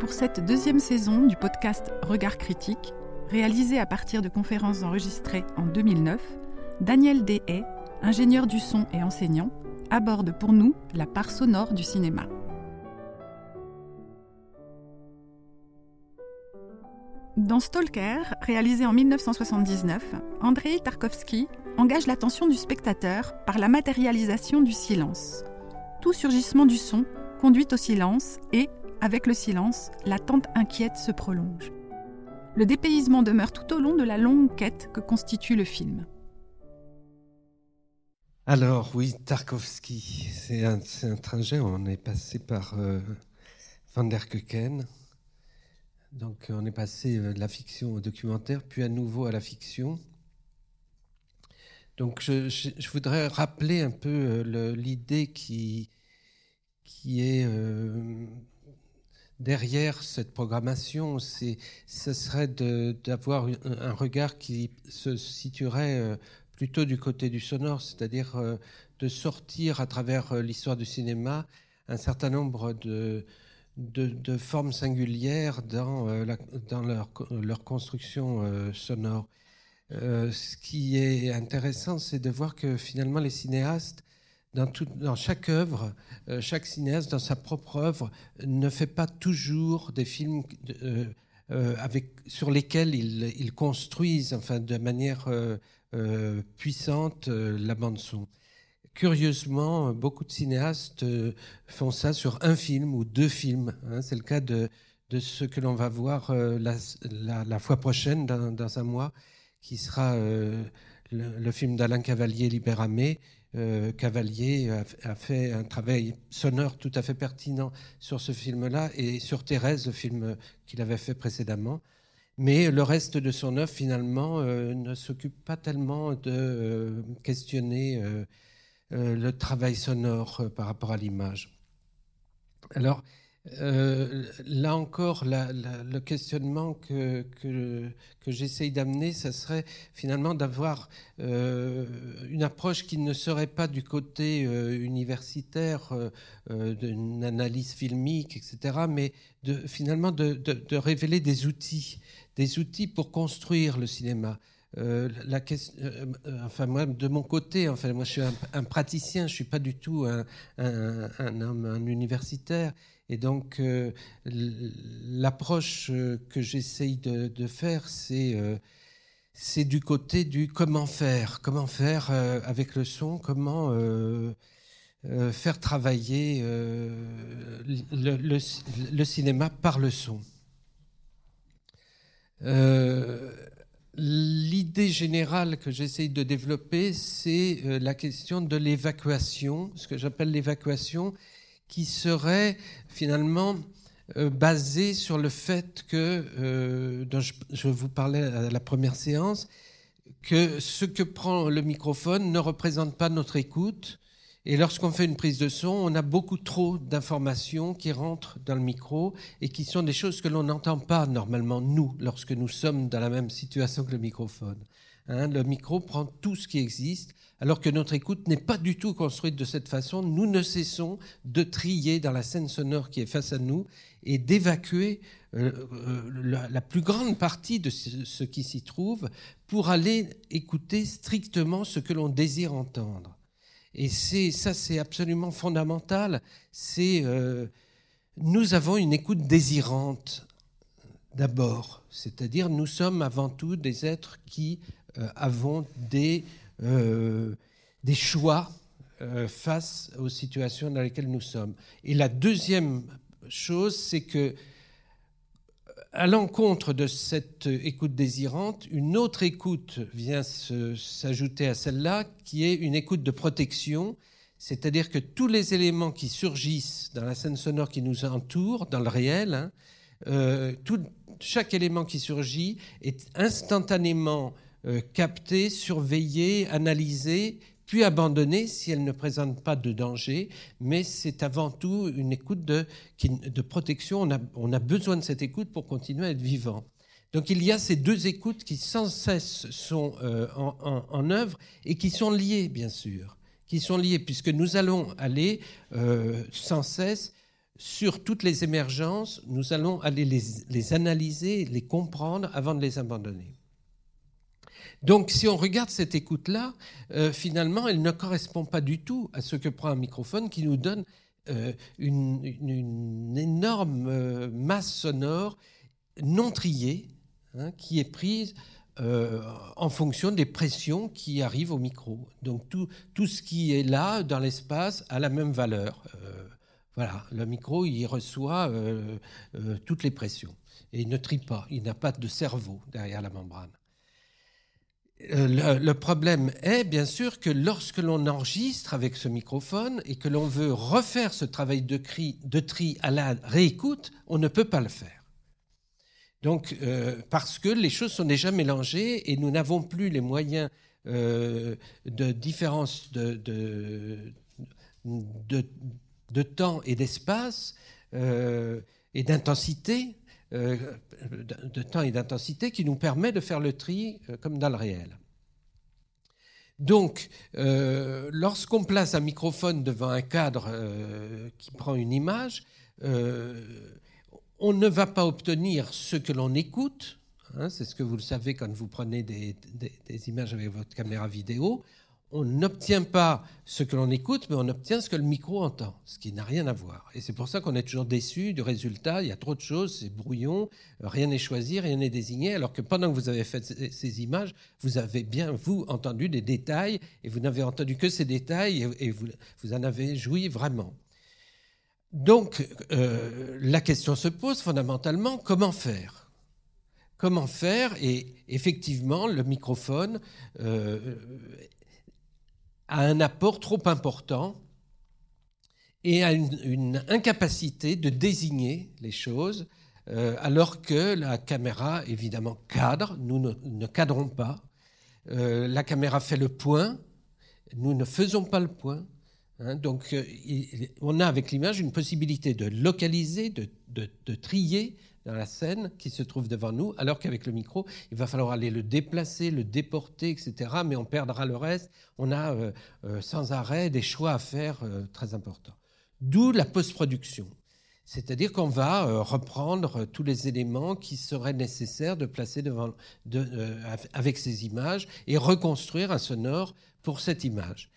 Pour cette deuxième saison du podcast Regard critique, réalisé à partir de conférences enregistrées en 2009, Daniel Dehaye, ingénieur du son et enseignant, aborde pour nous la part sonore du cinéma. Dans Stalker, réalisé en 1979, Andrei Tarkovsky engage l'attention du spectateur par la matérialisation du silence. Tout surgissement du son conduit au silence et, avec le silence, l'attente inquiète se prolonge. Le dépaysement demeure tout au long de la longue quête que constitue le film. Alors oui, Tarkovsky, c'est un, trajet, on est passé par euh, Van der Keuken, donc on est passé euh, de la fiction au documentaire, puis à nouveau à la fiction. Donc je, voudrais rappeler un peu euh, l'idée qui, qui est derrière cette programmation, ce serait d'avoir un regard qui se situerait euh, plutôt du côté du sonore, c'est-à-dire euh, de sortir à travers euh, l'histoire du cinéma un certain nombre de, de, formes singulières dans, dans leur, leur, construction sonore. Ce qui est intéressant, c'est de voir que finalement les cinéastes dans, chaque œuvre, euh, chaque cinéaste dans sa propre œuvre ne fait pas toujours des films euh, euh, sur lesquels ils, construisent enfin, de manière puissante la bande son. Curieusement, beaucoup de cinéastes font ça sur un film ou deux films. Hein. C'est le cas de, ce que l'on va voir la, fois prochaine, dans, un mois, qui sera le, le, film d'Alain Cavalier, Libéramé, euh, Cavalier a, fait un travail sonore tout à fait pertinent sur ce film-là et sur Thérèse, le film qu'il avait fait précédemment. Mais le reste de son œuvre, finalement, euh, ne s'occupe pas tellement de euh, questionner le travail sonore par rapport à l'image. Alors, euh, là encore, le questionnement que, que, j'essaye d'amener, ça serait finalement d'avoir euh, une approche qui ne serait pas du côté euh, universitaire d'une analyse filmique, etc., mais finalement de, révéler des outils, des outils pour construire le cinéma. enfin moi de mon côté, enfin moi je suis un, praticien, je suis pas du tout un, un homme, un universitaire, et donc, euh, l'approche euh, que j'essaye de, faire, euh, c'est du côté du comment faire, comment faire avec le son, comment faire travailler le, cinéma par le son. L'idée générale que j'essaye de développer, c'est la question de l'évacuation, ce que j'appelle l'évacuation, qui serait finalement euh, basé sur le fait que, euh, dont je, vous parlais à la première séance, que ce que prend le microphone ne représente pas notre écoute. Et lorsqu'on fait une prise de son, on a beaucoup trop d'informations qui rentrent dans le micro et qui sont des choses que l'on n'entend pas normalement, nous, lorsque nous sommes dans la même situation que le microphone. Hein, le micro prend tout ce qui existe, alors que notre écoute n'est pas du tout construite de cette façon. Nous ne cessons de trier dans la scène sonore qui est face à nous et d'évacuer euh, euh, la, plus grande partie de ce, qui s'y trouve pour aller écouter strictement ce que l'on désire entendre. Et c'est ça, c'est absolument fondamental. C'est euh, nous avons une écoute désirante d'abord, c'est-à-dire nous sommes avant tout des êtres qui avons des, euh, des choix euh, face aux situations dans lesquelles nous sommes. Et la deuxième chose, c'est que à l'encontre de cette écoute désirante, une autre écoute vient s'ajouter à celle-là, qui est une écoute de protection, c'est-à-dire que tous les éléments qui surgissent dans la scène sonore qui nous entoure, dans le réel, hein, tout, chaque élément qui surgit est instantanément euh, capter, surveiller, analyser, puis abandonner si elle ne présente pas de danger, mais c'est avant tout une écoute de, protection. On a, besoin de cette écoute pour continuer à être vivant. Donc il y a ces deux écoutes qui sans cesse sont euh, en, en, œuvre et qui sont liées, bien sûr qui sont liées, puisque nous allons aller euh, sans cesse sur toutes les émergences, nous allons aller les, analyser, les comprendre avant de les abandonner. Donc si on regarde cette écoute-là, euh, finalement, elle ne correspond pas du tout à ce que prend un microphone qui nous donne euh, une, énorme masse sonore non triée, hein, qui est prise euh, en fonction des pressions qui arrivent au micro. Donc tout, ce qui est là dans l'espace a la même valeur. Euh, voilà, le micro, il reçoit euh, toutes les pressions. Et il ne trie pas, il n'a pas de cerveau derrière la membrane. Le, problème est bien sûr que lorsque l'on enregistre avec ce microphone et que l'on veut refaire ce travail de, tri à la réécoute, on ne peut pas le faire. Donc, euh, parce que les choses sont déjà mélangées et nous n'avons plus les moyens euh, de différence de, temps et d'espace euh, et d'intensité, de temps et d'intensité qui nous permet de faire le tri comme dans le réel. Donc, lorsqu'on place un microphone devant un cadre qui prend une image, on ne va pas obtenir ce que l'on écoute. Hein, c'est ce que vous le savez quand vous prenez des, images avec votre caméra vidéo. On n'obtient pas ce que l'on écoute, mais on obtient ce que le micro entend, ce qui n'a rien à voir. Et c'est pour ça qu'on est toujours déçu du résultat. Il y a trop de choses, c'est brouillon, rien n'est choisi, rien n'est désigné, alors que pendant que vous avez fait ces images, vous avez bien, vous, entendu des détails, et vous n'avez entendu que ces détails, et, vous, vous en avez joui vraiment. Donc, euh, la question se pose fondamentalement, comment faire? Comment faire? Et effectivement, le microphone euh, a un apport trop important et a une, incapacité de désigner les choses, euh, alors que la caméra, évidemment, cadre. Nous ne cadrons pas. la caméra fait le point. Nous ne faisons pas le point. Hein, donc, euh, on a avec l'image une possibilité de localiser, de, trier dans la scène qui se trouve devant nous, alors qu'avec le micro, il va falloir aller le déplacer, le déporter, etc. Mais on perdra le reste. On a euh, euh, sans arrêt des choix à faire très importants. D'où la post-production. C'est-à-dire qu'on va reprendre tous les éléments qui seraient nécessaires de placer devant, avec ces images et reconstruire un sonore pour cette image.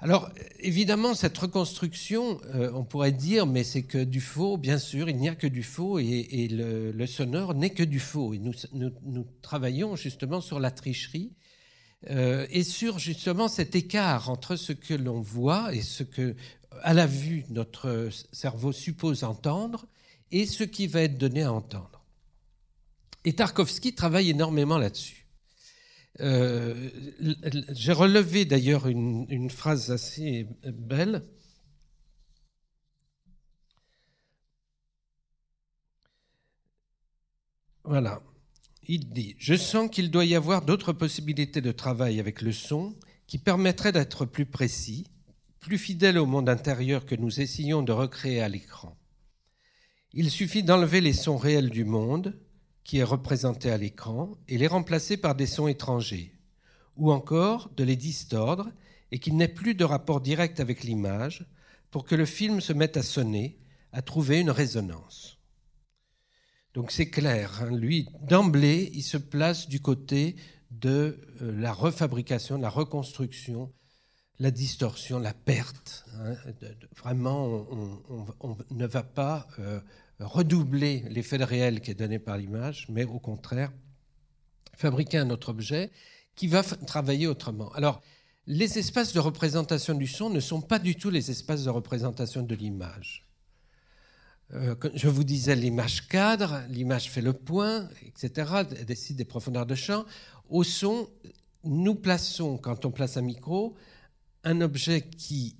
Alors, évidemment, cette reconstruction, euh, on pourrait dire, mais c'est que du faux, bien sûr, il n'y a que du faux, et, le, sonore n'est que du faux. Et nous, travaillons justement sur la tricherie euh, et sur justement cet écart entre ce que l'on voit et ce que, à la vue, notre cerveau suppose entendre, et ce qui va être donné à entendre. Et Tarkovsky travaille énormément là-dessus. Euh, j'ai relevé d'ailleurs une, phrase assez belle. Voilà. Il dit Je sens qu'il doit y avoir d'autres possibilités de travail avec le son qui permettraient d'être plus précis, plus fidèles au monde intérieur que nous essayons de recréer à l'écran. Il suffit d'enlever les sons réels du monde, qui est représenté à l'écran et les remplacer par des sons étrangers, ou encore de les distordre et qu'il n'ait plus de rapport direct avec l'image pour que le film se mette à sonner, à trouver une résonance. Donc c'est clair, hein. lui, d'emblée, il se place du côté de euh, la refabrication, de la reconstruction, la distorsion, la perte. Hein. vraiment, on, ne va pas euh, redoubler l'effet de réel qui est donné par l'image, mais au contraire, fabriquer un autre objet qui va travailler autrement. Alors, les espaces de représentation du son ne sont pas du tout les espaces de représentation de l'image. Euh, je vous disais l'image cadre, l'image fait le point, etc., décide des profondeurs de champ. Au son, nous plaçons, quand on place un micro, un objet qui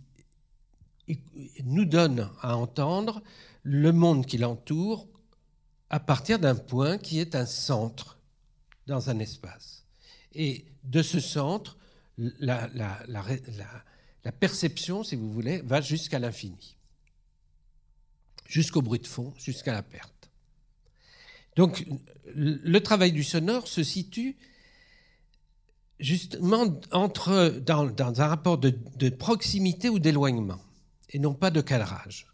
nous donne à entendre le monde qui l'entoure à partir d'un point qui est un centre dans un espace. Et de ce centre, la, perception, si vous voulez, va jusqu'à l'infini, jusqu'au bruit de fond, jusqu'à la perte. Donc le travail du sonore se situe justement entre, dans, un rapport de, proximité ou d'éloignement, et non pas de cadrage.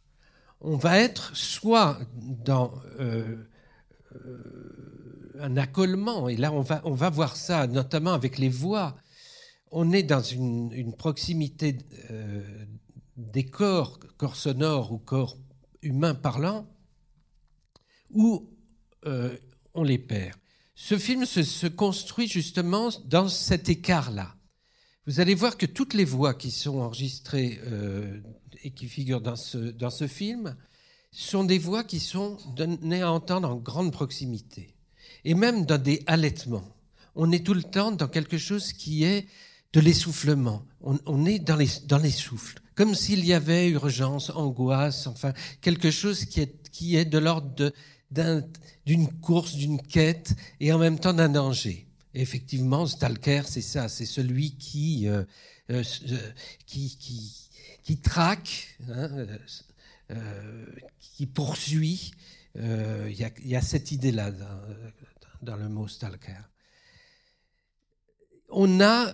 On va être soit dans euh, euh, un accolement, et là on va, on va voir ça notamment avec les voix. On est dans une, proximité euh, des corps, corps sonores ou corps humains parlants, où on les perd. Ce film se, construit justement dans cet écart-là. Vous allez voir que toutes les voix qui sont enregistrées euh, et qui figurent dans ce, dans ce film sont des voix qui sont données à entendre en grande proximité. Et même dans des allaitements. On est tout le temps dans quelque chose qui est de l'essoufflement. On, est dans les, dans les souffles. Comme s'il y avait urgence, angoisse, enfin, quelque chose qui est, qui est de l'ordre d'une course, d'une quête et en même temps d'un danger. Effectivement, Stalker, c'est ça, c'est celui qui, euh, euh, euh, qui, qui, traque, hein, qui poursuit. Il y, y, a cette idée-là dans, dans, le mot Stalker. On a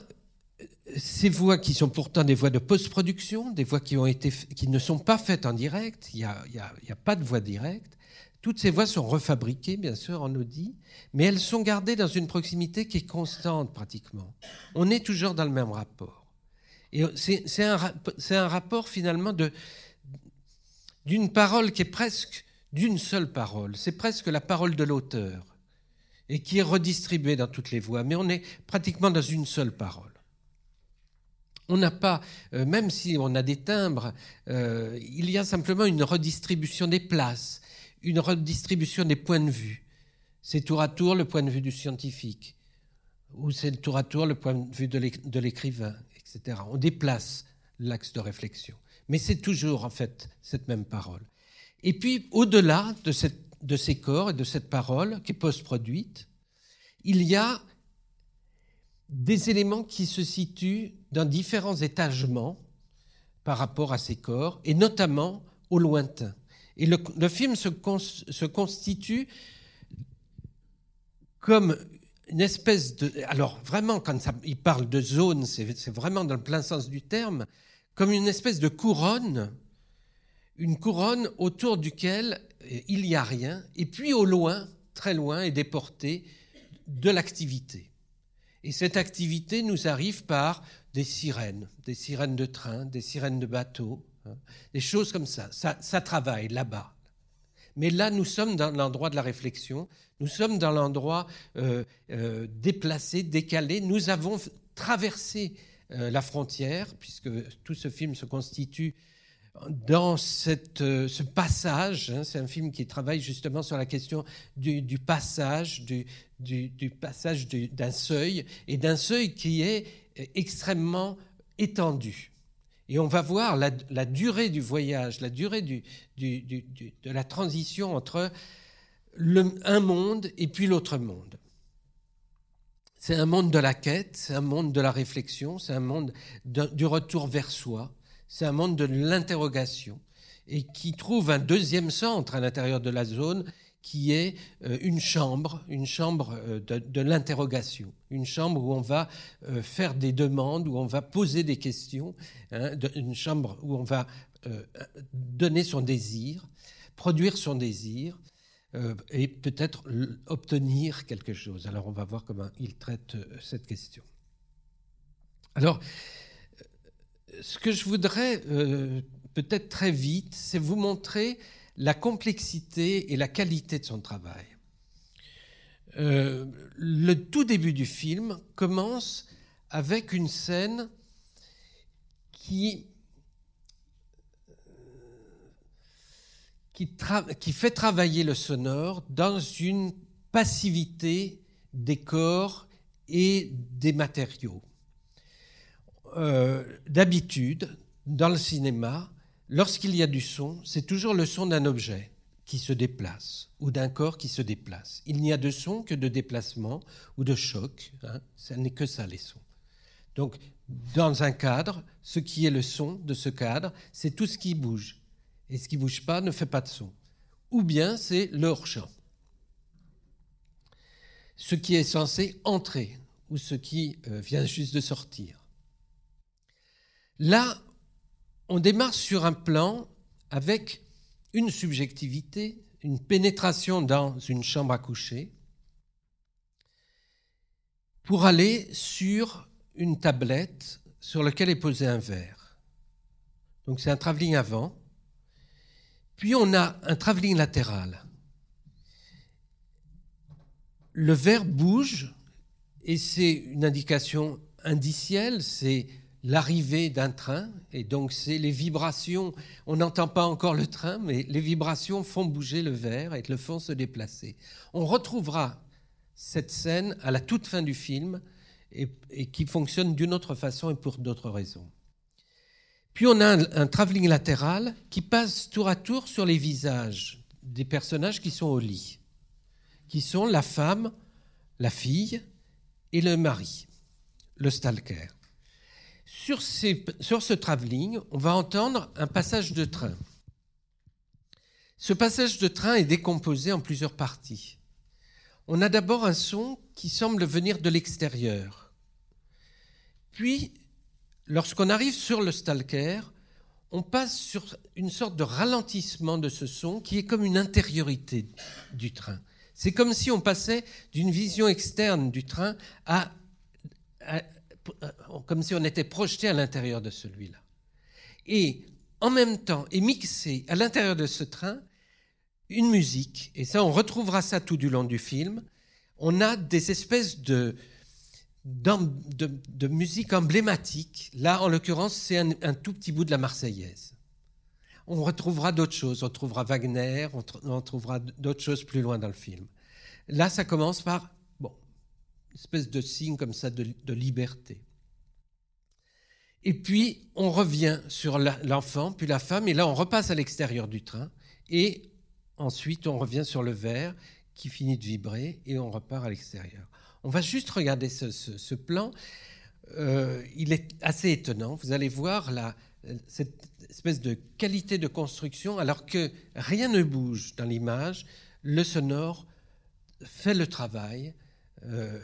ces voix qui sont pourtant des voix de post-production, des voix qui, ont été, qui ne sont pas faites en direct, il n'y a, a, a, pas de voix directe, toutes ces voix sont refabriquées, bien sûr, en Audi, mais elles sont gardées dans une proximité qui est constante pratiquement. On est toujours dans le même rapport. Et c'est un, rapport finalement d'une parole qui est presque d'une seule parole. C'est presque la parole de l'auteur et qui est redistribuée dans toutes les voix, mais on est pratiquement dans une seule parole. On n'a pas, euh, même si on a des timbres, euh, il y a simplement une redistribution des places une redistribution des points de vue. C'est tour à tour le point de vue du scientifique, ou c'est tour à tour le point de vue de l'écrivain, etc. On déplace l'axe de réflexion. Mais c'est toujours, en fait, cette même parole. Et puis, au-delà de, ces corps et de cette parole qui est post-produite, il y a des éléments qui se situent dans différents étagements par rapport à ces corps, et notamment au lointain. Et le, film se, constitue comme une espèce de... Alors vraiment, quand il parle de zone, c'est vraiment dans le plein sens du terme, comme une espèce de couronne, une couronne autour duquel il n'y a rien, et puis au loin, très loin, est déportée de l'activité. Et cette activité nous arrive par des sirènes, des sirènes de train, des sirènes de bateau. Des choses comme ça. ça. travaille là-bas. Mais là, nous sommes dans l'endroit de la réflexion, nous sommes dans l'endroit euh, euh, déplacé, décalé. Nous avons traversé euh, la frontière, puisque tout ce film se constitue dans cette, ce passage. Hein. C'est un film qui travaille justement sur la question du, passage, du passage d'un seuil, et d'un seuil qui est extrêmement étendu. Et on va voir la, durée du voyage, la durée du, de la transition entre un monde et puis l'autre monde. C'est un monde de la quête, c'est un monde de la réflexion, c'est un monde du retour vers soi, c'est un monde de l'interrogation, et qui trouve un deuxième centre à l'intérieur de la zone qui est euh, une chambre, une chambre euh, de, l'interrogation, une chambre où on va euh, faire des demandes, où on va poser des questions, hein, une chambre où on va donner son désir, produire son désir et peut-être obtenir quelque chose. Alors on va voir comment il traite cette question. Alors, ce que je voudrais peut-être très vite, c'est vous montrer la complexité et la qualité de son travail. Euh, le tout début du film commence avec une scène qui, qui, fait travailler le sonore dans une passivité des corps et des matériaux. Euh, d'habitude, dans le cinéma, lorsqu'il y a du son, c'est toujours le son d'un objet qui se déplace ou d'un corps qui se déplace. Il n'y a de son que de déplacement ou de choc. Hein. Ce n'est que ça, les sons. Donc, dans un cadre, ce qui est le son de ce cadre, c'est tout ce qui bouge. Et ce qui ne bouge pas ne fait pas de son. Ou bien c'est leur champ. Ce qui est censé entrer ou ce qui euh, vient juste de sortir. Là, on démarre sur un plan avec une subjectivité, une pénétration dans une chambre à coucher, pour aller sur une tablette sur laquelle est posé un verre. Donc c'est un travelling avant. Puis on a un travelling latéral. Le verre bouge et c'est une indication indicielle, c'est l'arrivée d'un train, et donc c'est les vibrations, on n'entend pas encore le train, mais les vibrations font bouger le verre et le font se déplacer. On retrouvera cette scène à la toute fin du film, et, qui fonctionne d'une autre façon et pour d'autres raisons. Puis on a un, un travelling latéral qui passe tour à tour sur les visages des personnages qui sont au lit, qui sont la femme, la fille et le mari, le stalker. Sur, ce travelling, on va entendre un passage de train. Ce passage de train est décomposé en plusieurs parties. On a d'abord un son qui semble venir de l'extérieur. Puis, lorsqu'on arrive sur le stalker, on passe sur une sorte de ralentissement de ce son qui est comme une intériorité du train. C'est comme si on passait d'une vision externe du train à, comme si on était projeté à l'intérieur de celui-là. Et en même temps est mixé à l'intérieur de ce train une musique, et ça on retrouvera ça tout du long du film, on a des espèces de, de, musique emblématique. Là, en l'occurrence, c'est un, tout petit bout de la Marseillaise. On retrouvera d'autres choses. On trouvera Wagner, on, trouvera d'autres choses plus loin dans le film. Là, ça commence par, espèce de signe comme ça de, liberté. Et puis, on revient sur l'enfant, puis la femme, et là, on repasse à l'extérieur du train, et ensuite, on revient sur le verre qui finit de vibrer, et on repart à l'extérieur. On va juste regarder ce, plan. Euh, il est assez étonnant. Vous allez voir la, cette espèce de qualité de construction, alors que rien ne bouge dans l'image, le sonore fait le travail. Euh,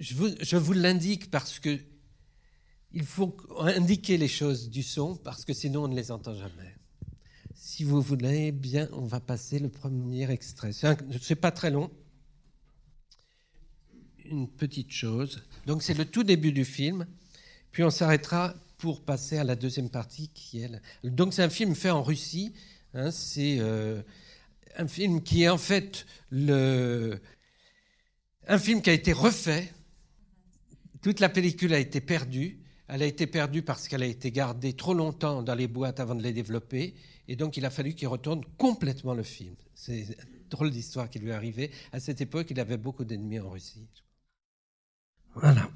je vous, l'indique parce que il faut indiquer les choses du son parce que sinon on ne les entend jamais. Si vous voulez bien, on va passer le premier extrait. C'est pas très long. Une petite chose. Donc c'est le tout début du film. Puis on s'arrêtera pour passer à la deuxième partie qui est. Donc c'est un film fait en Russie. Hein, c'est euh, un film qui est en fait le, un film qui a été refait. Toute la pellicule a été perdue. Elle a été perdue parce qu'elle a été gardée trop longtemps dans les boîtes avant de les développer. Et donc, il a fallu qu'il retourne complètement le film. C'est une drôle d'histoire qui lui est arrivée. À cette époque, il avait beaucoup d'ennemis en Russie. Voilà.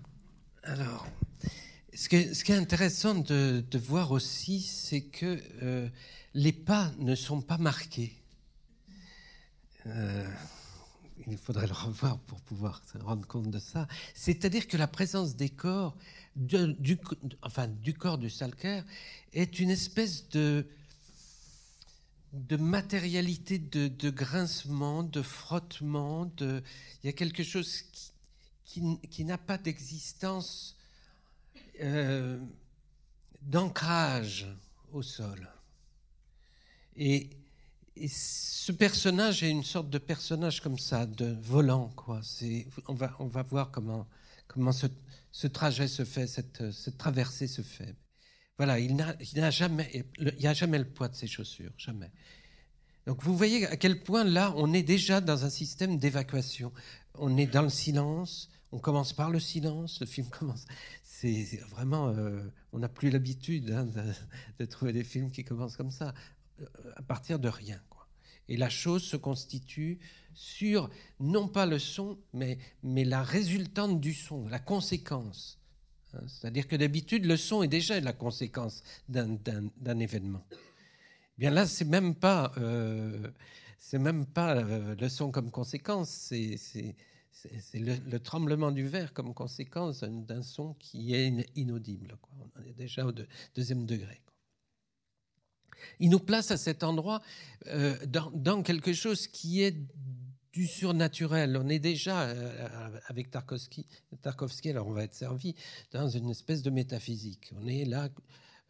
Alors, ce qui est, intéressant de, voir aussi, c'est que euh, les pas ne sont pas marqués. Euh, il faudrait le revoir pour pouvoir se rendre compte de ça. C'est-à-dire que la présence des corps, du, enfin du corps du Salker, est une espèce de, matérialité, de, grincement, de frottement. Il y a quelque chose qui, n'a pas d'existence euh, d'ancrage au sol. Et et ce personnage est une sorte de personnage comme ça, de volant. Quoi. On, va, on va voir comment, comment ce, trajet se fait, cette, cette, traversée se fait. Voilà, il n'a jamais, il n'y a jamais le poids de ses chaussures, jamais. Donc vous voyez à quel point là, on est déjà dans un système d'évacuation. On est dans le silence, on commence par le silence, le film commence. C'est vraiment, euh, on n'a plus l'habitude hein, de, trouver des films qui commencent comme ça à partir de rien. Quoi. Et la chose se constitue sur, non pas le son, mais, mais la résultante du son, la conséquence. Hein, c'est-à-dire que d'habitude, le son est déjà la conséquence d'un événement. Bien là, c'est même pas, euh, même pas euh, le son comme conséquence, c'est le, le, tremblement du verre comme conséquence d'un son qui est inaudible. On est déjà au deuxième degré. Il nous place à cet endroit euh, dans, quelque chose qui est du surnaturel. On est déjà, euh, avec Tarkovsky, Tarkovsky, alors on va être servi dans une espèce de métaphysique. On est là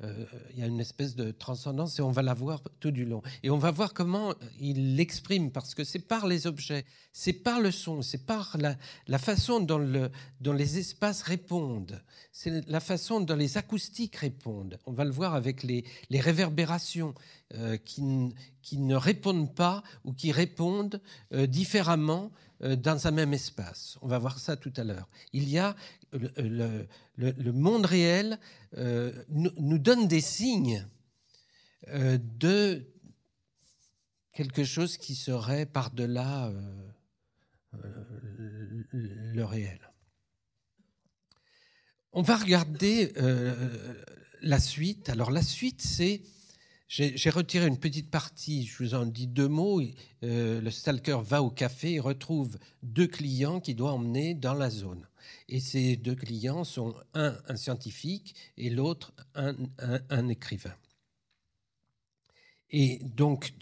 euh, il y a une espèce de transcendance et on va la voir tout du long. Et on va voir comment il l'exprime, parce que c'est par les objets, c'est par le son, c'est par la, façon dont, le, dont, les espaces répondent, c'est la façon dont les acoustiques répondent. On va le voir avec les, réverbérations euh, qui, ne répondent pas ou qui répondent euh, différemment dans un même espace. On va voir ça tout à l'heure. Il y a le, le, monde réel euh, nous, donne des signes euh, de quelque chose qui serait par-delà euh, le réel. On va regarder la suite. Alors la suite, c'est j'ai retiré une petite partie, je vous en dis deux mots. le stalker va au café et retrouve deux clients qu'il doit emmener dans la zone. Et ces deux clients sont un, un scientifique et l'autre, un, écrivain. Et donc,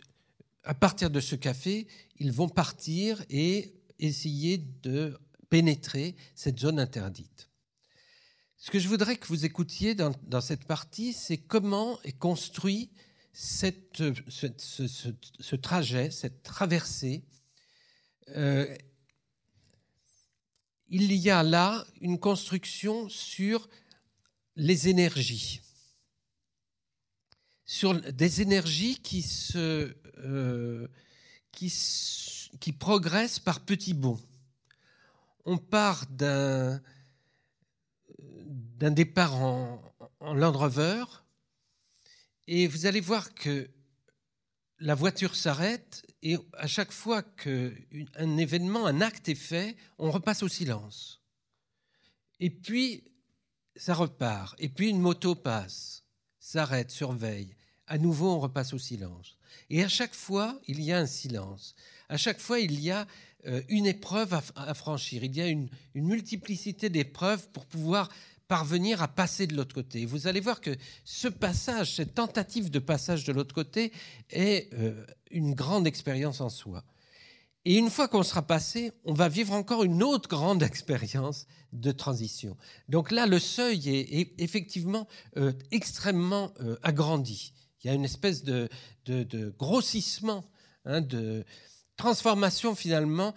à partir de ce café, ils vont partir et essayer de pénétrer cette zone interdite. Ce que je voudrais que vous écoutiez dans, cette partie, c'est comment est construit cette, ce, trajet, cette traversée. Euh, il y a là une construction sur les énergies, sur des énergies qui, se, euh, qui, qui progressent par petits bons. On part d'un départ en Land Rover et vous allez voir que la voiture s'arrête et à chaque fois qu'un événement, un acte est fait, on repasse au silence. Et puis, ça repart. Et puis, une moto passe, s'arrête, surveille. À nouveau, on repasse au silence. Et à chaque fois, il y a un silence. À chaque fois, il y a euh, une épreuve à franchir. Il y a une, une multiplicité d'épreuves pour pouvoir parvenir à passer de l'autre côté. Vous allez voir que ce passage, cette tentative de passage de l'autre côté est euh, une grande expérience en soi. Et une fois qu'on sera passé, on va vivre encore une autre grande expérience de transition. Donc là, le seuil est, effectivement euh, extrêmement euh, agrandi. Il y a une espèce de, grossissement, hein, de transformation finalement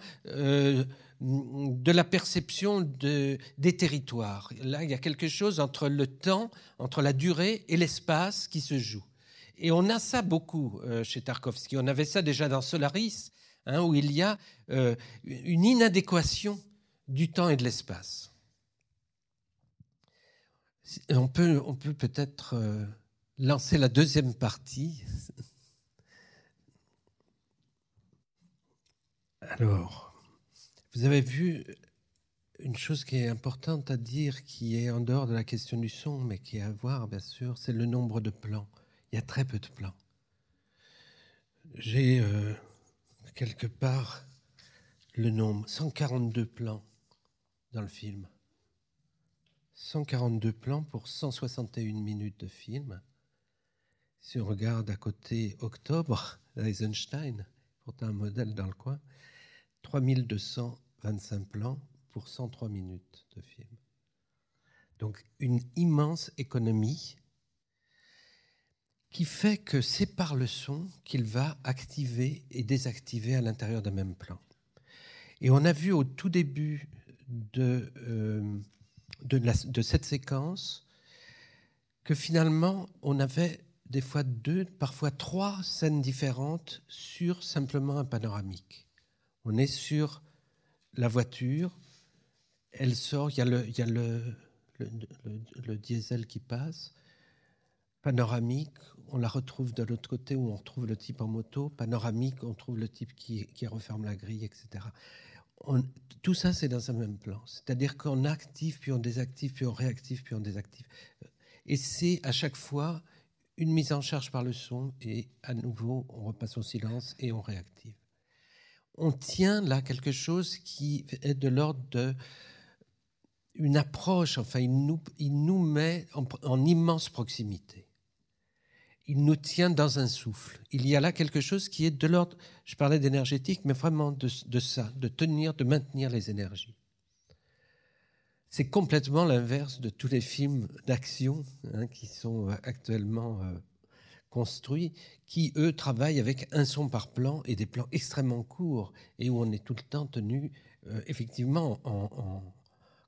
de la perception de, des territoires. Là, il y a quelque chose entre le temps, entre la durée et l'espace qui se joue. Et on a ça beaucoup euh, chez Tarkovsky. On avait ça déjà dans Solaris, hein, où il y a euh, une inadéquation du temps et de l'espace. On peut on peut peut-être euh, lancer la deuxième partie. Alors. Vous avez vu une chose qui est importante à dire, qui est en dehors de la question du son, mais qui est à voir, bien sûr, c'est le nombre de plans. Il y a très peu de plans. J'ai euh, quelque part le nombre, 142 plans dans le film. 142 plans pour 161 minutes de film. Si on regarde à côté Octobre, Eisenstein, pourtant un modèle dans le coin, 3200 25 plans pour 103 minutes de film. Donc une immense économie qui fait que c'est par le son qu'il va activer et désactiver à l'intérieur d'un même plan. Et on a vu au tout début de, euh, de, cette séquence que finalement on avait des fois deux, parfois trois scènes différentes sur simplement un panoramique. On est sur la voiture, elle sort, il y a le, diesel qui passe, panoramique, on la retrouve de l'autre côté où on retrouve le type en moto, panoramique, on trouve le type qui, qui referme la grille, etc. tout ça, c'est dans un même plan. C'est-à-dire qu'on active, puis on désactive, puis on réactive, puis on désactive. Et c'est à chaque fois une mise en charge par le son, et à nouveau, on repasse au silence et on réactive on tient là quelque chose qui est de l'ordre de une approche, enfin, il nous, met en, immense proximité. il nous tient dans un souffle. Il y a là quelque chose qui est de l'ordre, je parlais d'énergétique, mais vraiment de, ça, de tenir, de maintenir les énergies. C'est complètement l'inverse de tous les films d'action hein, qui sont euh, actuellement euh, construits, qui, eux, travaillent avec un son par plan et des plans extrêmement courts, et où on est tout le temps tenu, euh, effectivement, en,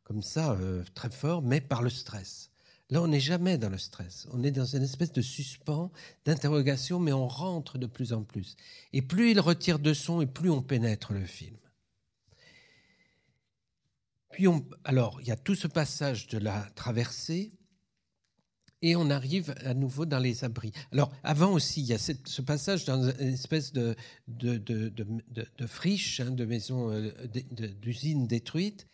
comme ça, très fort, mais par le stress. Là, on n'est jamais dans le stress. On est dans une espèce de suspens, d'interrogation, mais on rentre de plus en plus. Et plus il retire de son, et plus on pénètre le film. Puis on, alors, il y a tout ce passage de la traversée, et on arrive à nouveau dans les abris. Alors, avant aussi, il y a ce passage dans une espèce de, friche, hein, de maison, euh, d'usine détruite.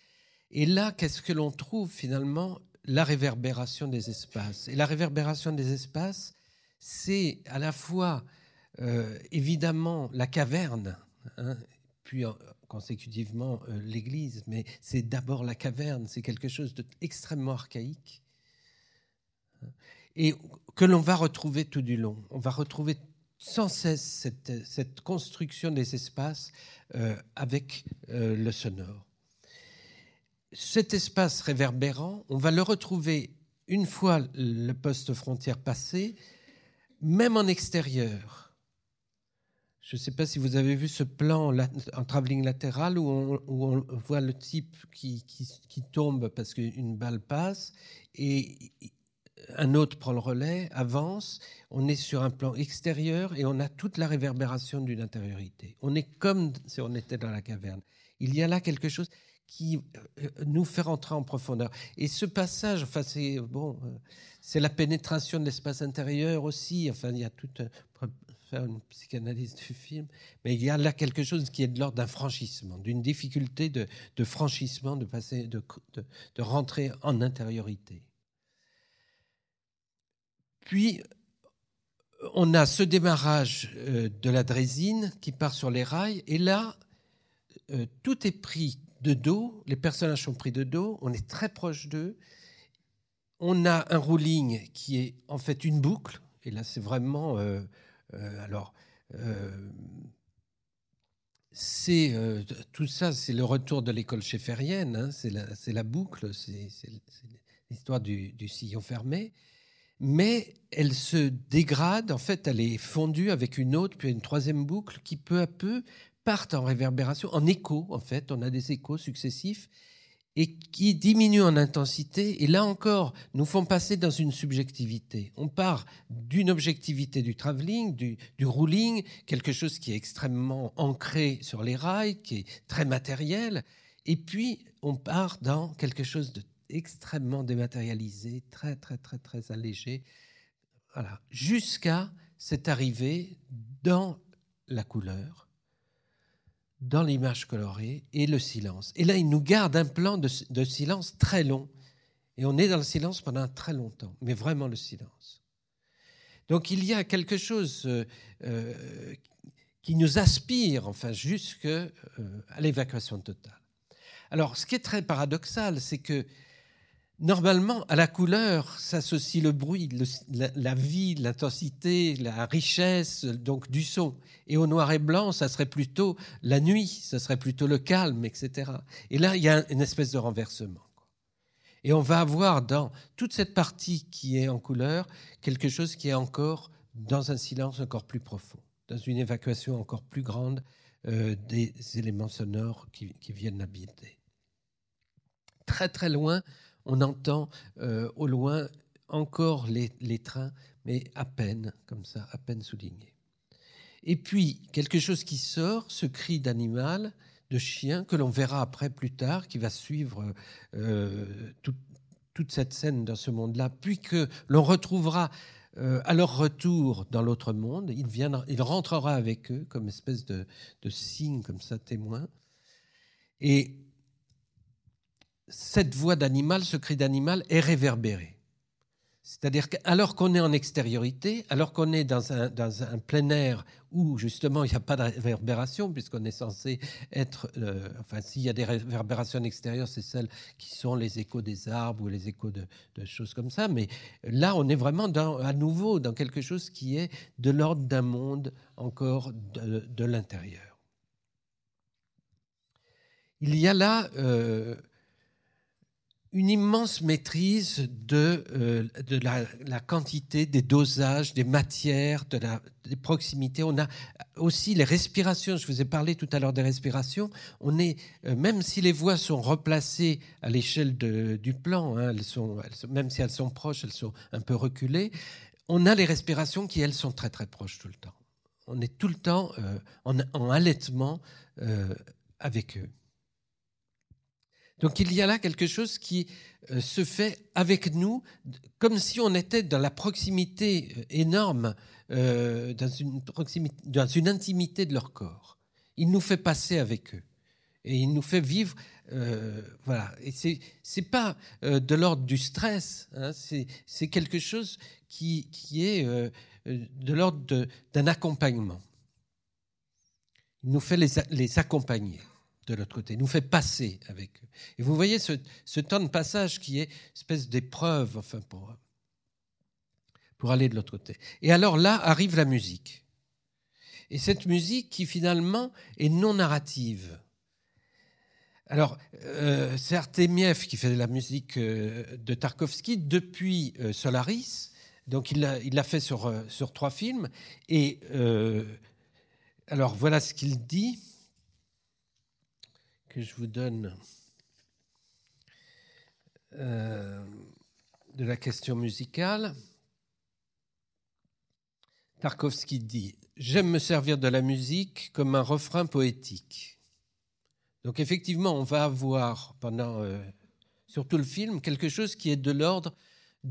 Et là, qu'est-ce que l'on trouve finalement? La réverbération des espaces. Et la réverbération des espaces, c'est à la fois euh, évidemment la caverne, hein, puis consécutivement euh, l'Église, mais c'est d'abord la caverne, c'est quelque chose d'extrêmement archaïque, et que l'on va retrouver tout du long. On va retrouver sans cesse cette, construction des espaces euh, avec le sonore cet espace réverbérant, on va le retrouver une fois le poste frontière passé, même en extérieur. Je ne sais pas si vous avez vu ce plan en travelling latéral où on, voit le type qui, tombe parce qu'une balle passe et un autre prend le relais, avance. On est sur un plan extérieur et on a toute la réverbération d'une intériorité. On est comme si on était dans la caverne. Il y a là quelque chose qui euh, nous fait rentrer en profondeur. Et ce passage, enfin, c'est bon, euh, c'est la pénétration de l'espace intérieur aussi. Enfin, il y a tout faire une psychanalyse du film, mais il y a là quelque chose qui est de l'ordre d'un franchissement, d'une difficulté de, de, franchissement, de passer, de, de, rentrer en intériorité. Puis, on a ce démarrage euh, de la drésine qui part sur les rails, et là, tout est pris de dos, les personnages sont pris de dos, on est très proche d'eux. On a un ruling qui est en fait une boucle, et là c'est vraiment. Euh, euh, alors. Euh, c'est tout ça, c'est le retour de l'école chéférienne, hein, c'est la, boucle, c'est l'histoire du, sillon fermé, mais elle se dégrade, en fait, elle est fondue avec une autre, puis une troisième boucle qui peu à peu partent en réverbération, en écho, en fait. On a des échos successifs et qui diminuent en intensité. Et là encore, nous font passer dans une subjectivité. On part d'une objectivité du travelling, du, du ruling, quelque chose qui est extrêmement ancré sur les rails, qui est très matériel. Et puis, on part dans quelque chose d'extrêmement dématérialisé, très, très, très, très allégé. Voilà. Jusqu'à cette arrivée dans la couleur dans l'image colorée et le silence. Et là, il nous garde un plan de, silence très long. Et on est dans le silence pendant très longtemps, mais vraiment le silence. Donc il y a quelque chose euh, euh, qui nous aspire, enfin, jusqu'à euh, l'évacuation totale. Alors, ce qui est très paradoxal, c'est que Normalement, à la couleur s'associe le bruit, la, vie, l'intensité, la richesse, donc du son. Et au noir et blanc, ça serait plutôt la nuit, ça serait plutôt le calme, etc. Et là, il y a une espèce de renversement. Et on va avoir dans toute cette partie qui est en couleur quelque chose qui est encore dans un silence encore plus profond, dans une évacuation encore plus grande euh, des éléments sonores qui, qui viennent habiter. Très très loin, on entend euh, au loin encore les, trains, mais à peine, comme ça, à peine souligné. Et puis, quelque chose qui sort, ce cri d'animal, de chien, que l'on verra après plus tard, qui va suivre euh, toute cette scène dans ce monde-là, puis que l'on retrouvera euh, à leur retour dans l'autre monde. Il, viendra, il rentrera avec eux comme espèce de, de signe, comme ça, témoin. Et cette voix d'animal, ce cri d'animal est réverbéré. C'est-à-dire qu'alors qu'on est en extériorité, alors qu'on est dans un, dans un, plein air où justement il n'y a pas de réverbération, puisqu'on est censé être, euh, enfin s'il y a des réverbérations extérieures, c'est celles qui sont les échos des arbres ou les échos de, choses comme ça, mais là on est vraiment à nouveau dans quelque chose qui est de l'ordre d'un monde encore de, de l'intérieur. Il y a là... Euh, une immense maîtrise de, euh, la, quantité, des dosages, des matières, de la, des proximités. On a aussi les respirations. Je vous ai parlé tout à l'heure des respirations. On est, euh, même si les voix sont replacées à l'échelle du plan, hein, elles sont, même si elles sont proches, elles sont un peu reculées, on a les respirations qui, elles, sont très très proches tout le temps. On est tout le temps euh, en, allaitement avec eux. Donc il y a là quelque chose qui euh, se fait avec nous, comme si on était dans la proximité euh, énorme, euh, dans, une proximité, dans une intimité de leur corps. Il nous fait passer avec eux et il nous fait vivre. voilà. Et c'est pas de l'ordre du stress. Hein, c'est quelque chose qui est de l'ordre d'un accompagnement. Il nous fait les accompagner de l'autre côté, nous fait passer avec eux. Et vous voyez ce, temps de passage qui est une espèce d'épreuve, enfin, pour, pour aller de l'autre côté. Et alors là arrive la musique. Et cette musique qui finalement est non narrative. Alors, euh, c'est Artemiev qui fait la musique euh, de Tarkovsky depuis euh, Solaris. Donc, il l'a fait sur, euh, sur trois films. Et alors, voilà ce qu'il dit que je vous donne euh, de la question musicale. Tarkovsky dit J'aime me servir de la musique comme un refrain poétique. Donc, effectivement, on va avoir pendant euh, sur tout le film quelque chose qui est de l'ordre.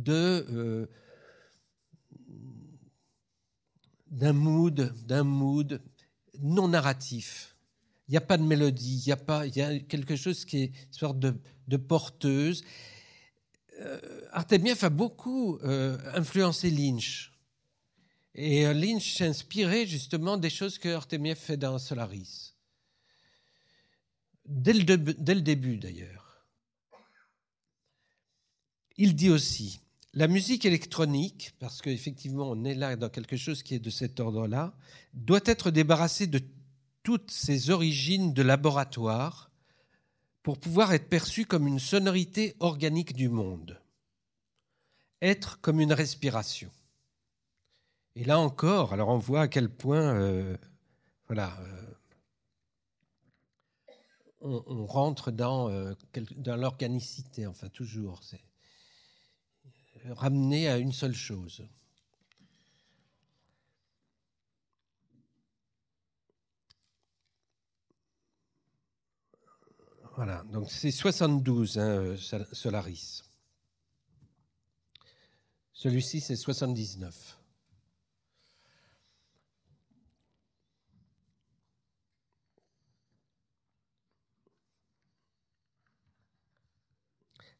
Euh, d'un mood, d'un mood non narratif. Il n'y a pas de mélodie, il y a, y a quelque chose qui est une sorte de, porteuse. Euh, Artemiev a beaucoup euh, influencé Lynch. Et euh, Lynch s'inspirait justement des choses que Artemiev fait dans Solaris. Dès le, dès le début d'ailleurs. Il dit aussi, la musique électronique, parce qu'effectivement on est là dans quelque chose qui est de cet ordre-là, doit être débarrassée de toutes ses origines de laboratoire pour pouvoir être perçue comme une sonorité organique du monde, être comme une respiration. Et là encore, alors on voit à quel point, euh, voilà, euh, on, rentre dans, euh, dans l'organicité, enfin toujours, c'est ramener à une seule chose. Voilà, donc c'est 72, hein, euh, Solaris. Celui-ci, c'est 79.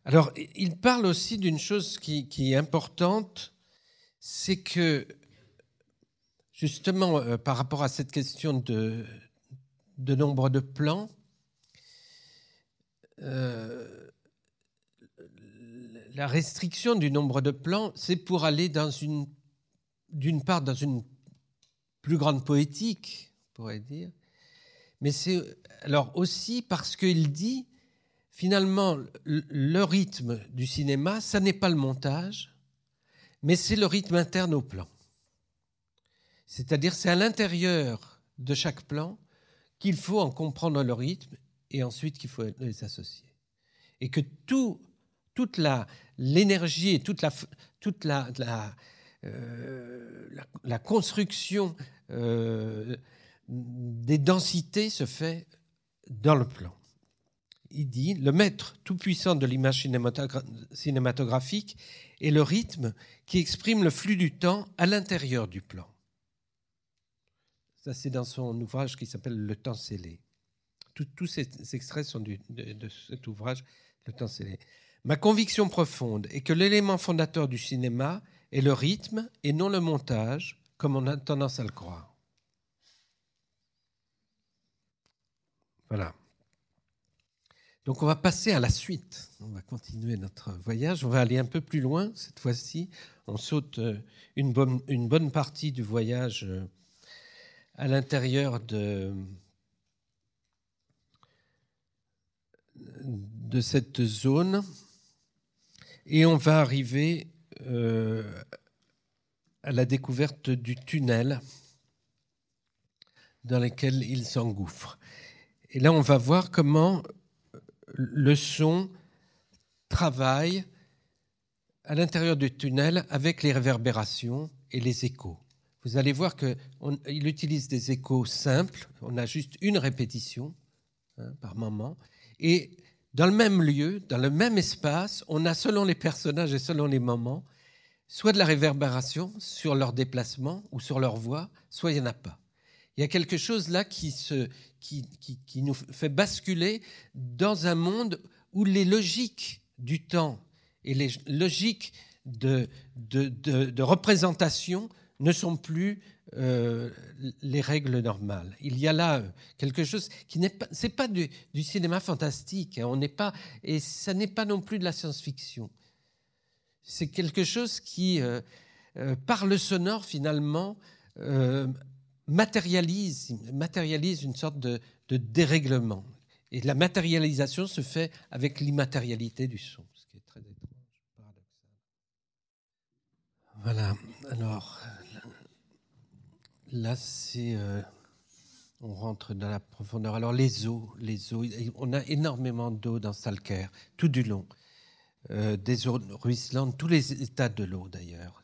Alors, il parle aussi d'une chose qui, est importante, c'est que, justement, euh, par rapport à cette question de, de nombre de plans, euh, la restriction du nombre de plans, c'est pour aller d'une part dans une plus grande poétique, on pourrait dire, mais c'est alors aussi parce qu'il dit finalement le rythme du cinéma, ça n'est pas le montage, mais c'est le rythme interne au plan. C'est-à-dire c'est à l'intérieur de chaque plan qu'il faut en comprendre le rythme et ensuite qu'il faut les associer. Et que tout, toute l'énergie et toute la, toute la, la, euh, construction euh, des densités se fait dans le plan. Il dit, le maître tout-puissant de l'image cinématographique est le rythme qui exprime le flux du temps à l'intérieur du plan. Ça, c'est dans son ouvrage qui s'appelle Le temps scellé tous ces extraits sont de, cet ouvrage, Le temps. Ma conviction profonde est que l'élément fondateur du cinéma est le rythme et non le montage, comme on a tendance à le croire. Voilà. Donc on va passer à la suite. On va continuer notre voyage. On va aller un peu plus loin cette fois-ci. On saute euh, une bonne, une bonne partie du voyage euh, à l'intérieur de, de cette zone et on va arriver euh, à la découverte du tunnel dans lequel il s'engouffre. Et là, on va voir comment le son travaille à l'intérieur du tunnel avec les réverbérations et les échos. Vous allez voir qu'il utilise des échos simples, on a juste une répétition hein, par moment, et dans le même lieu, dans le même espace, on a selon les personnages et selon les moments, soit de la réverbération sur leur déplacement ou sur leur voix, soit il n'y en a pas. Il y a quelque chose là qui, se, qui, nous fait basculer dans un monde où les logiques du temps et les logiques de, de représentation ne sont plus euh, les règles normales. Il y a là euh, quelque chose qui n'est pas, c'est pas du, cinéma fantastique. Hein. on n'est pas, et ça n'est pas non plus de la science-fiction. C'est quelque chose qui, euh, par le sonore finalement, matérialise, matérialise une sorte de, de, dérèglement. Et la matérialisation se fait avec l'immatérialité du son, ce qui est très étrange, paradoxal. Voilà. Alors. Là, c'est. Euh, on rentre dans la profondeur. Alors, les eaux, les eaux, on a énormément d'eau dans Salker, tout du long. Euh, des eaux ruisselantes, tous les états de l'eau d'ailleurs.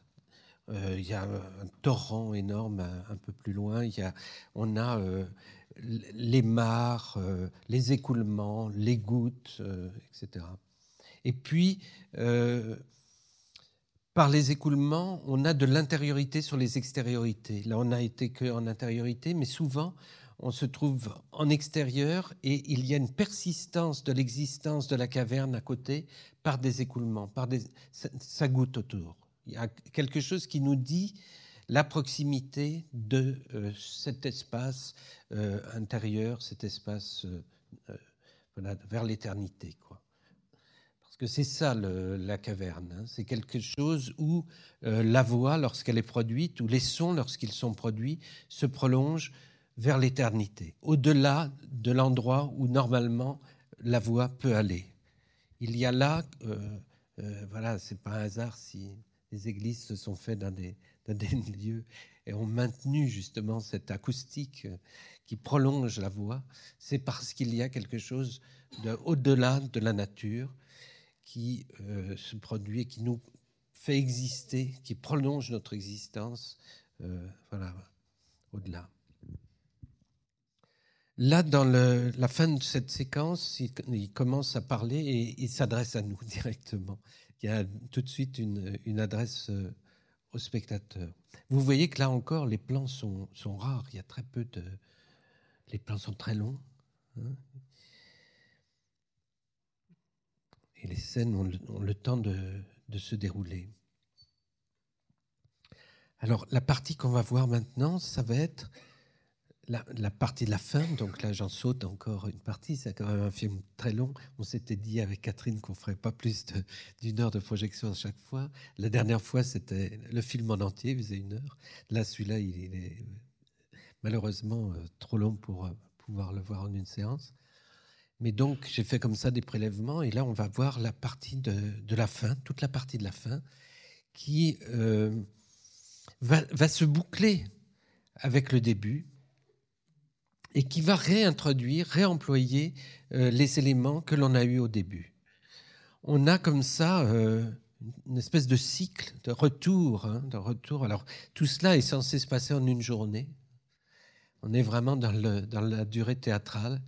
Euh, il y a un torrent énorme un, peu plus loin. Y a, on a les mares, les écoulements, les gouttes, etc. Et puis, par les écoulements, on a de l'intériorité sur les extériorités. Là, on n'a été qu'en intériorité, mais souvent, on se trouve en extérieur et il y a une persistance de l'existence de la caverne à côté par des écoulements, par des, ça, goutte autour. Il y a quelque chose qui nous dit la proximité de euh, cet espace euh, intérieur, cet espace euh, vers l'éternité. Quoi que c'est ça la caverne. Hein. C'est quelque chose où euh, la voix, lorsqu'elle est produite, ou les sons, lorsqu'ils sont produits, se prolongent vers l'éternité, au-delà de l'endroit où normalement la voix peut aller. Il y a là, euh, euh, voilà, c'est pas un hasard si les églises se sont faites dans des, dans des lieux et ont maintenu justement cette acoustique qui prolonge la voix, c'est parce qu'il y a quelque chose de, au-delà de la nature qui euh, se produit et qui nous fait exister, qui prolonge notre existence, euh, voilà, au-delà. Là, dans la fin de cette séquence, il, commence à parler et il s'adresse à nous directement. Il y a tout de suite une, adresse euh, au spectateur. Vous voyez que là encore, les plans sont, sont, rares. Il y a très peu de. Les plans sont très longs. Hein et les scènes ont le, temps de, se dérouler. Alors la partie qu'on va voir maintenant, ça va être la, partie de la fin. Donc là, j'en saute encore une partie. C'est quand même un film très long. On s'était dit avec Catherine qu'on ferait pas plus d'une heure de projection à chaque fois. La dernière fois, c'était le film en entier, il faisait une heure. Là, celui-là, il, est malheureusement euh, trop long pour euh, pouvoir le voir en une séance. Mais donc, j'ai fait comme ça des prélèvements, et là, on va voir la partie de, la fin, toute la partie de la fin, qui euh, va, se boucler avec le début, et qui va réintroduire, réemployer euh, les éléments que l'on a eus au début. On a comme ça euh, une espèce de cycle de retour, hein, de retour. Alors, tout cela est censé se passer en une journée. On est vraiment dans, la durée théâtrale.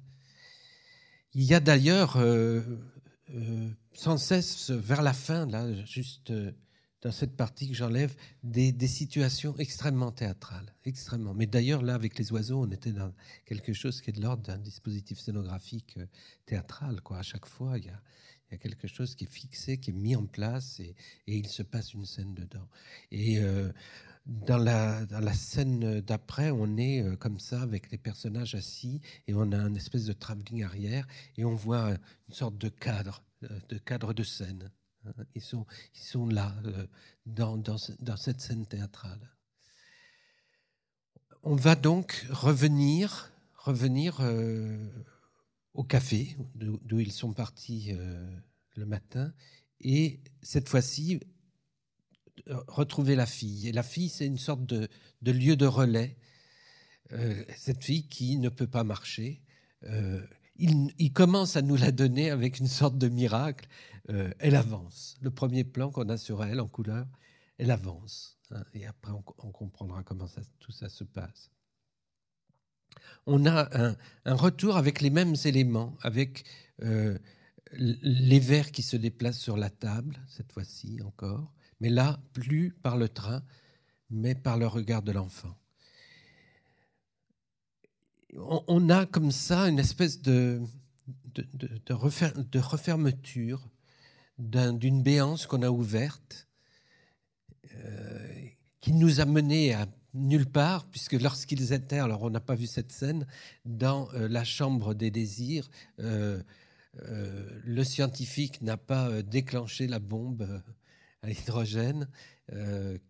Il y a d'ailleurs euh, euh, sans cesse vers la fin, là, juste euh, dans cette partie que j'enlève, des, situations extrêmement théâtrales, extrêmement. Mais d'ailleurs, là, avec les oiseaux, on était dans quelque chose qui est de l'ordre d'un dispositif scénographique théâtral. À chaque fois, il y a, quelque chose qui est fixé, qui est mis en place, et, il se passe une scène dedans. Et dans, la, scène d'après, on est euh, comme ça, avec les personnages assis, et on a une espèce de travelling arrière, et on voit une sorte de cadre, de cadre de scène. Hein. Ils sont, ils sont là, dans, dans, cette scène théâtrale. On va donc revenir, revenir euh, au café d'où ils sont partis euh, le matin, et cette fois-ci euh, retrouver la fille. Et la fille, c'est une sorte de, lieu de relais. cette fille qui ne peut pas marcher. Il, il, commence à nous la donner avec une sorte de miracle. elle avance. Le premier plan qu'on a sur elle en couleur, elle avance. Hein, et après, on, comprendra comment tout ça se passe. On a un, retour avec les mêmes éléments, avec euh, les verres qui se déplacent sur la table, cette fois-ci encore, mais là, plus par le train, mais par le regard de l'enfant. On, a comme ça une espèce de, refermeture d'une béance qu'on a ouverte euh, qui nous a menés à nulle part, puisque lorsqu'ils étaient, alors on n'a pas vu cette scène, dans euh, la chambre des désirs, euh, le scientifique n'a pas déclenché la bombe à hydrogène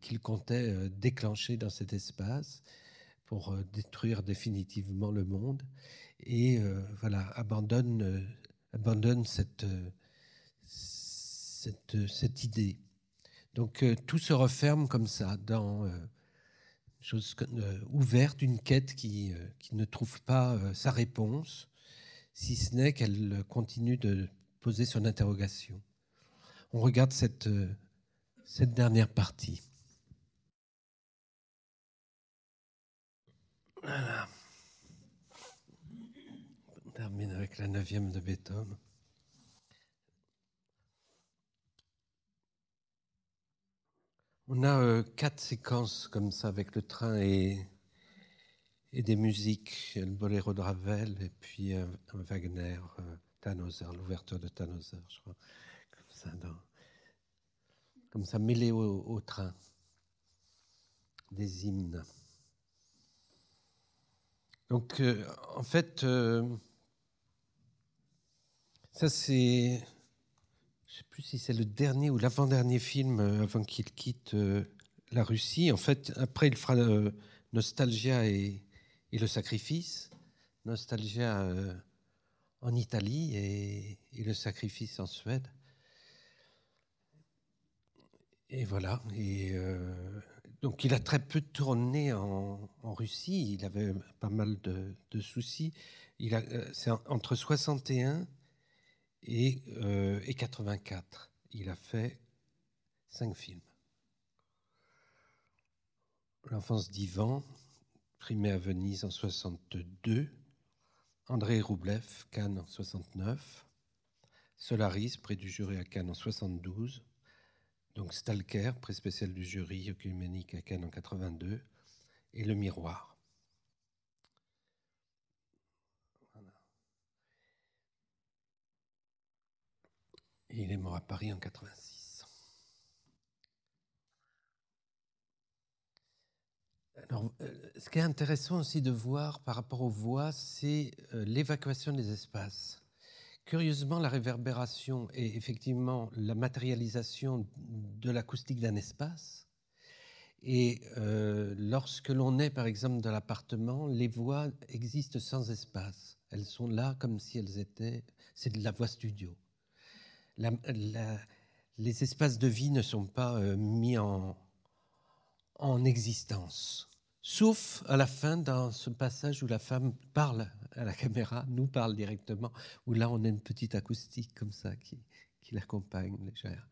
qu'il comptait déclencher dans cet espace pour détruire définitivement le monde. Et voilà, abandonne, abandonne cette, cette, cette idée. Donc euh, tout se referme comme ça dans une euh, chose euh, ouverte, une quête qui, qui ne trouve pas sa réponse, si ce n'est qu'elle continue de poser son interrogation. On regarde cette, cette dernière partie. Voilà. On termine avec la neuvième de Beethoven. On a euh, quatre séquences comme ça avec le train et, et des musiques, le boléro de Ravel et puis un, Wagner, euh, l'ouverture de Tannhauser, je crois, comme ça, comme ça mêlé au, train, des hymnes. Donc, euh, en fait, ça c'est je ne sais plus si c'est le dernier ou l'avant-dernier film euh, avant qu'il quitte euh, la Russie. En fait, après, il fera euh, Nostalgia et, le sacrifice. Nostalgia en Italie et, le sacrifice en Suède. Et voilà. Et donc, il a très peu tourné en, Russie. Il avait pas mal de, soucis. Il a, c'est entre 61 et, euh, et 84. Il a fait cinq films. L'enfance d'Ivan, primé à Venise en 62. André Roublev, Cannes en 69. Solaris, prix du jury à Cannes en 72. Donc Stalker, prix spécial du jury œcuménique à Cannes en 82. Et Le Miroir. il est mort à Paris en 86. Alors, euh, ce qui est intéressant aussi de voir par rapport aux voix, c'est euh, l'évacuation des espaces. Curieusement, la réverbération est effectivement la matérialisation de l'acoustique d'un espace. Et euh, lorsque l'on est, par exemple, dans l'appartement, les voix existent sans espace. Elles sont là comme si elles étaient. C'est de la voix studio les espaces de vie ne sont pas euh, mis en, en existence. Sauf à la fin, dans ce passage où la femme parle à la caméra, nous parle directement, où là on a une petite acoustique comme ça qui, qui l'accompagne légère.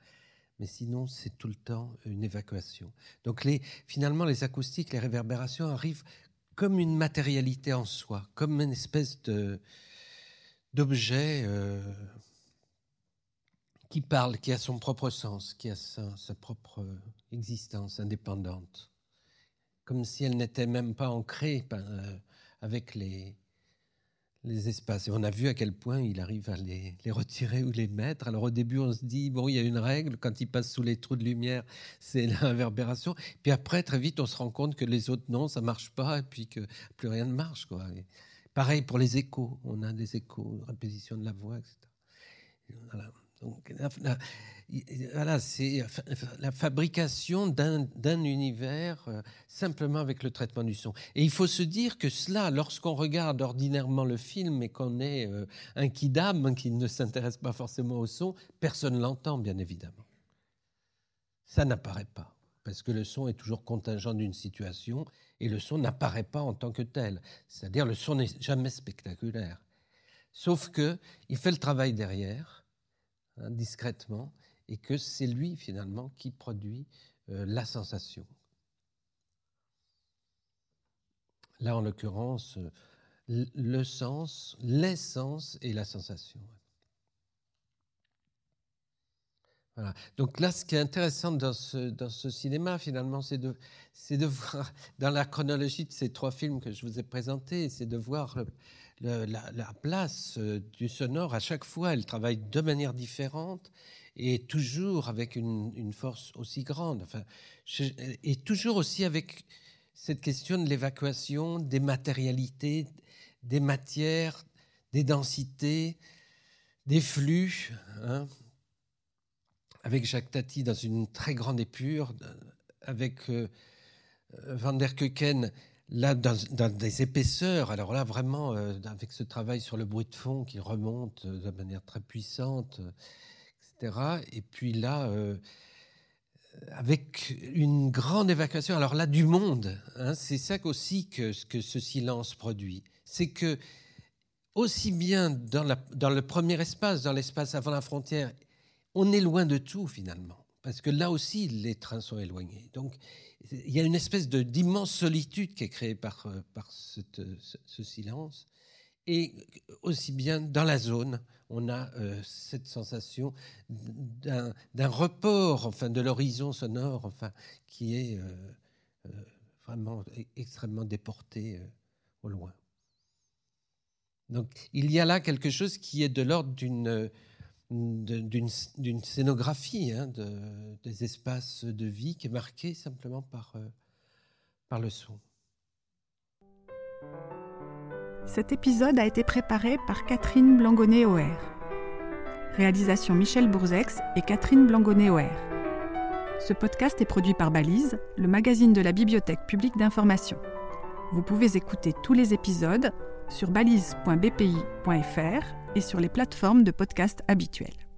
Mais sinon, c'est tout le temps une évacuation. Donc finalement, les acoustiques, les réverbérations arrivent comme une matérialité en soi, comme une espèce d'objet euh, qui parle, qui a son propre sens, qui a sa, propre existence indépendante, comme si elle n'était même pas ancrée euh, avec les, les espaces. Et on a vu à quel point il arrive à les, retirer ou les mettre. Alors au début, on se dit, bon, il y a une règle, quand il passe sous les trous de lumière, c'est l'inverbération. Puis après, très vite, on se rend compte que les autres, non, ça marche pas, et puis que plus rien ne marche. Quoi. pareil pour les échos, on a des échos, répétition de la voix, etc. Voilà. Donc, voilà, c'est la fabrication d'un univers euh, simplement avec le traitement du son. Et il faut se dire que cela, lorsqu'on regarde ordinairement le film et qu'on est euh, un kidam qui ne s'intéresse pas forcément au son, personne l'entend, bien évidemment. Ça n'apparaît pas, parce que le son est toujours contingent d'une situation et le son n'apparaît pas en tant que tel. C'est-à-dire le son n'est jamais spectaculaire. Sauf que il fait le travail derrière, hein, discrètement, et que c'est lui finalement qui produit euh, la sensation. Là, en l'occurrence, euh, le sens, l'essence et la sensation. Voilà. Donc là, ce qui est intéressant dans ce, dans ce cinéma, finalement, c'est de, de voir, dans la chronologie de ces trois films que je vous ai présentés, c'est de voir la, la, place euh, du sonore. À chaque fois, elle travaille de manière différente et toujours avec une, force aussi grande. Et toujours aussi avec cette question de l'évacuation des matérialités, des matières, des densités, des flux. Hein. avec Jacques Tati dans une très grande épure, avec euh, Van der Keuken là dans, des épaisseurs. Alors là, vraiment, euh, avec ce travail sur le bruit de fond qui remonte de manière très puissante. Et puis là, euh, avec une grande évacuation, alors là, du monde, hein, c'est ça aussi que, ce silence produit. C'est que, aussi bien dans le premier espace, dans l'espace avant la frontière, on est loin de tout finalement. Parce que là aussi, les trains sont éloignés. Donc, il y a une espèce d'immense solitude qui est créée par, euh, ce, ce silence. Et aussi bien dans la zone, on a euh, cette sensation d'un report, enfin, de l'horizon sonore, enfin, qui est euh, vraiment e-, extrêmement déporté au loin. Donc, il y a là quelque chose qui est de l'ordre d'une d'une scénographie hein, de, des espaces de vie qui est marquée simplement par, par le son. Cet épisode a été préparé par Catherine Blangonnet-Oer. Réalisation Michel Bourzex et Catherine Blangonnet-Oer. Ce podcast est produit par Balise, le magazine de la Bibliothèque publique d'information. Vous pouvez écouter tous les épisodes sur balise.bpi.fr et sur les plateformes de podcast habituelles.